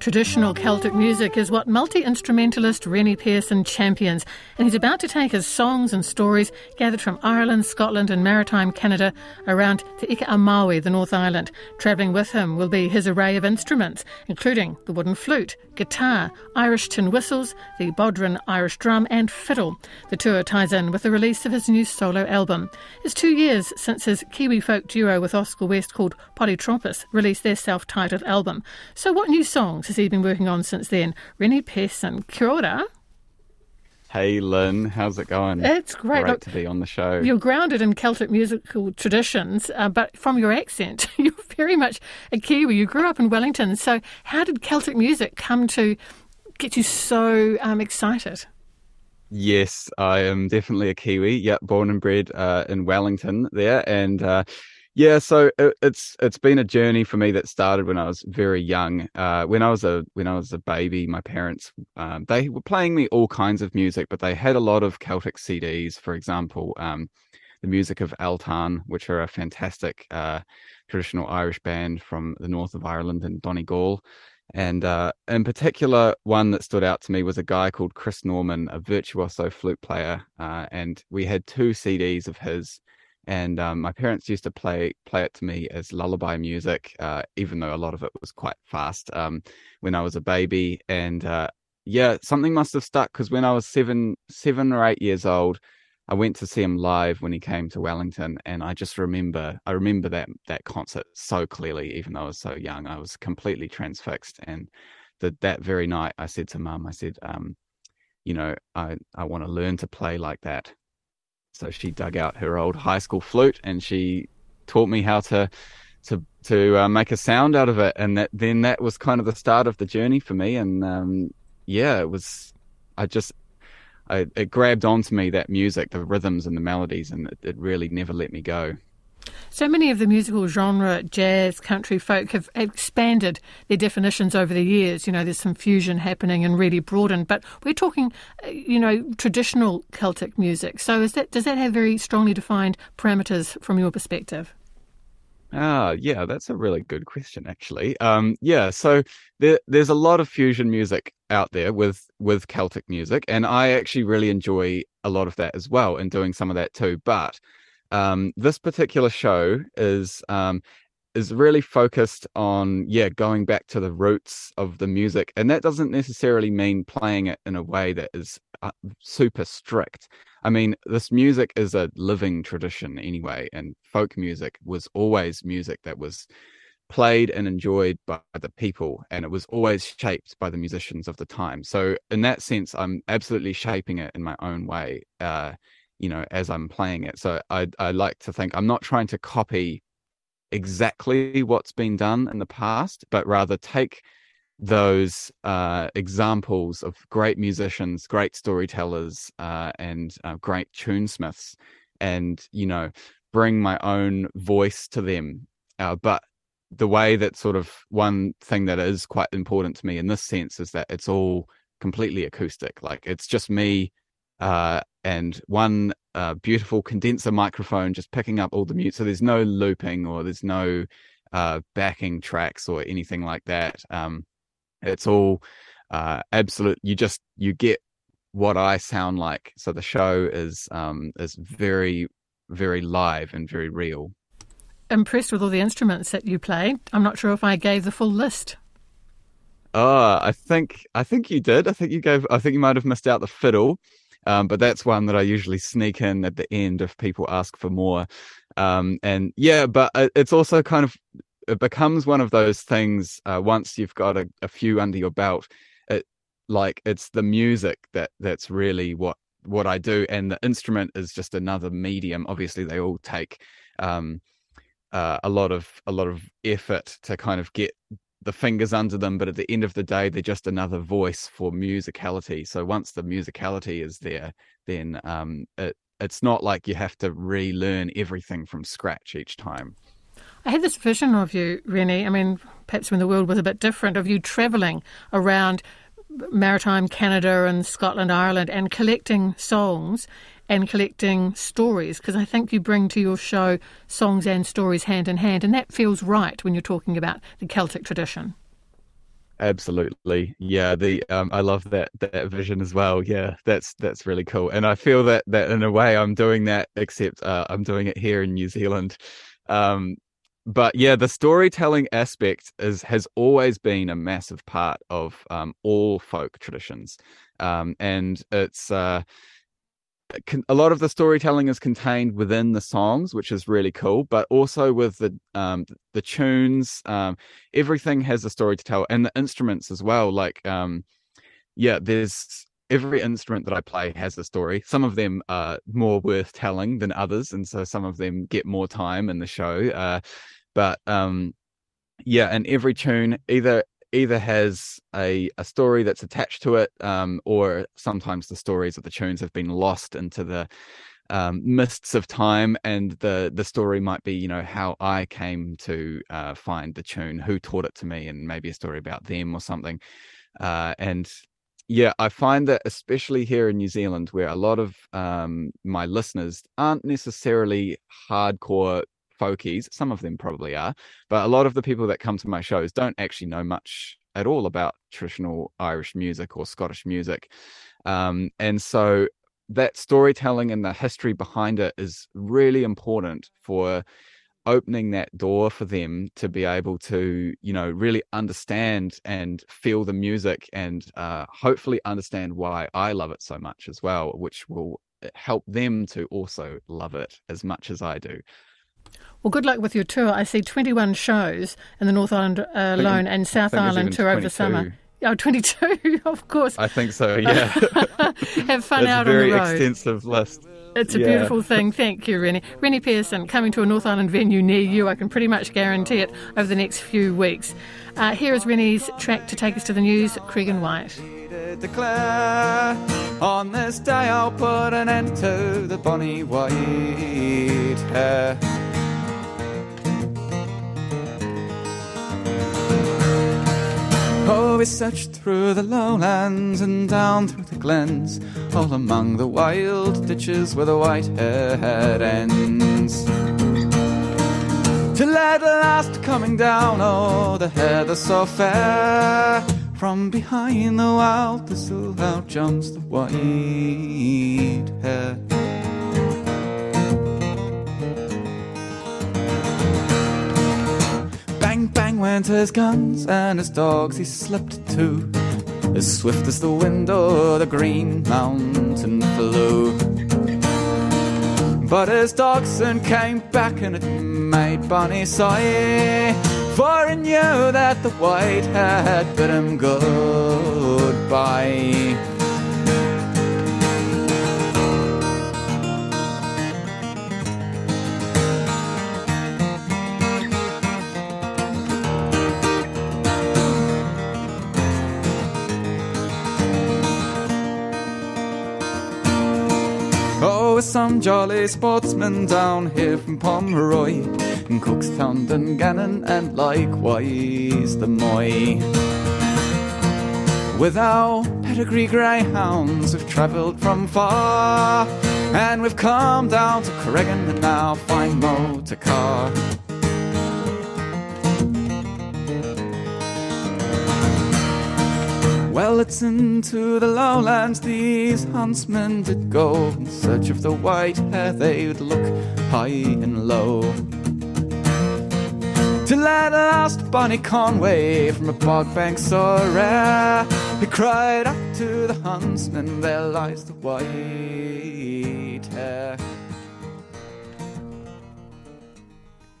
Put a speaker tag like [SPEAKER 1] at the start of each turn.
[SPEAKER 1] Traditional Celtic music is what multi instrumentalist Rennie Pearson champions, and he's about to take his songs and stories gathered from Ireland, Scotland, and maritime Canada around Te Ika the North Island. Travelling with him will be his array of instruments, including the wooden flute, guitar, Irish tin whistles, the bodhrán Irish drum, and fiddle. The tour ties in with the release of his new solo album. It's two years since his Kiwi folk duo with Oscar West called Polytrompus released their self titled album. So, what new songs has he been working on since then? Rennie Pearson, kia ora.
[SPEAKER 2] Hey Lynn, how's it going?
[SPEAKER 1] It's great.
[SPEAKER 2] Great
[SPEAKER 1] Look,
[SPEAKER 2] to be on the show.
[SPEAKER 1] You're grounded in Celtic musical traditions, uh, but from your accent, you're very much a Kiwi. You grew up in Wellington. So, how did Celtic music come to get you so um, excited?
[SPEAKER 2] Yes, I am definitely a Kiwi. Yep, born and bred uh, in Wellington there, and uh, yeah, so it, it's it's been a journey for me that started when I was very young. Uh, when I was a when I was a baby, my parents um, they were playing me all kinds of music, but they had a lot of Celtic CDs. For example, um, the music of Altan, which are a fantastic uh, traditional Irish band from the north of Ireland and Donegal. And uh, in particular, one that stood out to me was a guy called Chris Norman, a virtuoso flute player. Uh, and we had two CDs of his and um, my parents used to play play it to me as lullaby music, uh, even though a lot of it was quite fast um, when I was a baby. And uh, yeah, something must have stuck because when I was seven seven or eight years old, I went to see him live when he came to Wellington, and I just remember I remember that that concert so clearly, even though I was so young. I was completely transfixed, and that that very night, I said to Mum, I said, um, you know, I I want to learn to play like that so she dug out her old high school flute and she taught me how to to to uh, make a sound out of it, and that then that was kind of the start of the journey for me. And um, yeah, it was. I just I, it grabbed onto me that music, the rhythms and the melodies, and it, it really never let me go.
[SPEAKER 1] So many of the musical genre, jazz, country, folk, have expanded their definitions over the years. You know, there's some fusion happening and really broadened. But we're talking, uh, you know, traditional Celtic music. So is that does that have very strongly defined parameters from your perspective?
[SPEAKER 2] Ah, yeah, that's a really good question, actually. Um, yeah, so there, there's a lot of fusion music out there with with Celtic music, and I actually really enjoy a lot of that as well, and doing some of that too. But um, this particular show is um, is really focused on yeah going back to the roots of the music and that doesn't necessarily mean playing it in a way that is uh, super strict. I mean this music is a living tradition anyway and folk music was always music that was played and enjoyed by the people and it was always shaped by the musicians of the time. So in that sense i'm absolutely shaping it in my own way uh, you know as i'm playing it. So i i like to think i'm not trying to copy exactly what's been done in the past but rather take those uh, examples of great musicians great storytellers uh, and uh, great tunesmiths and you know bring my own voice to them. Uh, but the way that sort of one thing that is quite important to me in this sense is that it's all completely acoustic. Like it's just me uh, and one uh, beautiful condenser microphone just picking up all the mute. So there's no looping or there's no uh, backing tracks or anything like that. Um, it's all uh, absolute. You just you get what I sound like. So the show is um, is very very live and very real.
[SPEAKER 1] Impressed with all the instruments that you play. I'm not sure if I gave the full list.
[SPEAKER 2] Oh, I think I think you did. I think you gave. I think you might have missed out the fiddle. Um, but that's one that I usually sneak in at the end if people ask for more. Um, and yeah, but it's also kind of it becomes one of those things uh, once you've got a, a, few under your belt. It like it's the music that that's really what what I do, and the instrument is just another medium. Obviously, they all take um, uh, a lot of a lot of effort to kind of get the fingers under them, but at the end of the day, they're just another voice for musicality. So once the musicality is there, then um, it, it's not like you have to relearn everything from scratch each time.
[SPEAKER 1] I had this vision of you, Rennie. I mean, perhaps when the world was a bit different, of you travelling around maritime Canada and Scotland, Ireland, and collecting songs and collecting stories because I think you bring to your show songs and stories hand in hand, and that feels right when you're talking about the Celtic tradition.
[SPEAKER 2] Absolutely. Yeah, the um I love that that vision as well. Yeah, that's that's really cool. And I feel that that in a way I'm doing that except uh, I'm doing it here in New Zealand. Um but yeah, the storytelling aspect is has always been a massive part of um all folk traditions. Um and it's uh a lot of the storytelling is contained within the songs, which is really cool. But also with the um, the tunes, um, everything has a story to tell, and the instruments as well. Like, um, yeah, there's every instrument that I play has a story. Some of them are more worth telling than others, and so some of them get more time in the show. Uh, but um, yeah, and every tune either either has a, a story that's attached to it, um, or sometimes the stories of the tunes have been lost into the um, mists of time, and the the story might be, you know, how I came to uh, find the tune, who taught it to me, and maybe a story about them or something. Uh, and yeah, I find that especially here in New Zealand, where a lot of um, my listeners aren't necessarily hardcore folkies. Some of them probably are, but a lot of the people that come to my shows don't actually know much at all about traditional Irish music or Scottish music. Um, and so that storytelling and the history behind it is really important for opening that door for them to be able to you know really understand and feel the music and uh, hopefully understand why i love it so much as well which will help them to also love it as much as i do
[SPEAKER 1] well, good luck with your tour. I see 21 shows in the North Island uh, alone and South Island tour over the summer. Oh, 22, of course.
[SPEAKER 2] I think so, yeah.
[SPEAKER 1] Have fun out on the road.
[SPEAKER 2] very extensive list.
[SPEAKER 1] It's a yeah. beautiful thing. Thank you, Rennie. Rennie Pearson, coming to a North Island venue near you. I can pretty much guarantee it over the next few weeks. Uh, here is Rennie's track to take us to the news, Creggan White. Declare on this day I'll put an end to the bonny white hare. We searched through the lowlands and down through the glens, all among the wild ditches where the white head ends. Till at last coming down, oh, the heather so fair. From behind the wild thistle out jumps the white head. Went his guns, and his dogs he slipped too. As swift as the wind o'er the green mountain flew. But his dogs soon came back, and it made Bonnie sigh. For he knew that the white had bid him goodbye. Some jolly sportsmen down here from Pomeroy, in Cookstown, Dungannon, and likewise the Moy. With our pedigree greyhounds, we've travelled from far, and we've come down to Creggan and now find motor car. Well, it's into the lowlands these huntsmen did go in search of the white hare they'd look high and low. Till at last Bonnie Conway from a bog bank so rare, he cried out to the huntsman, there lies the white hare.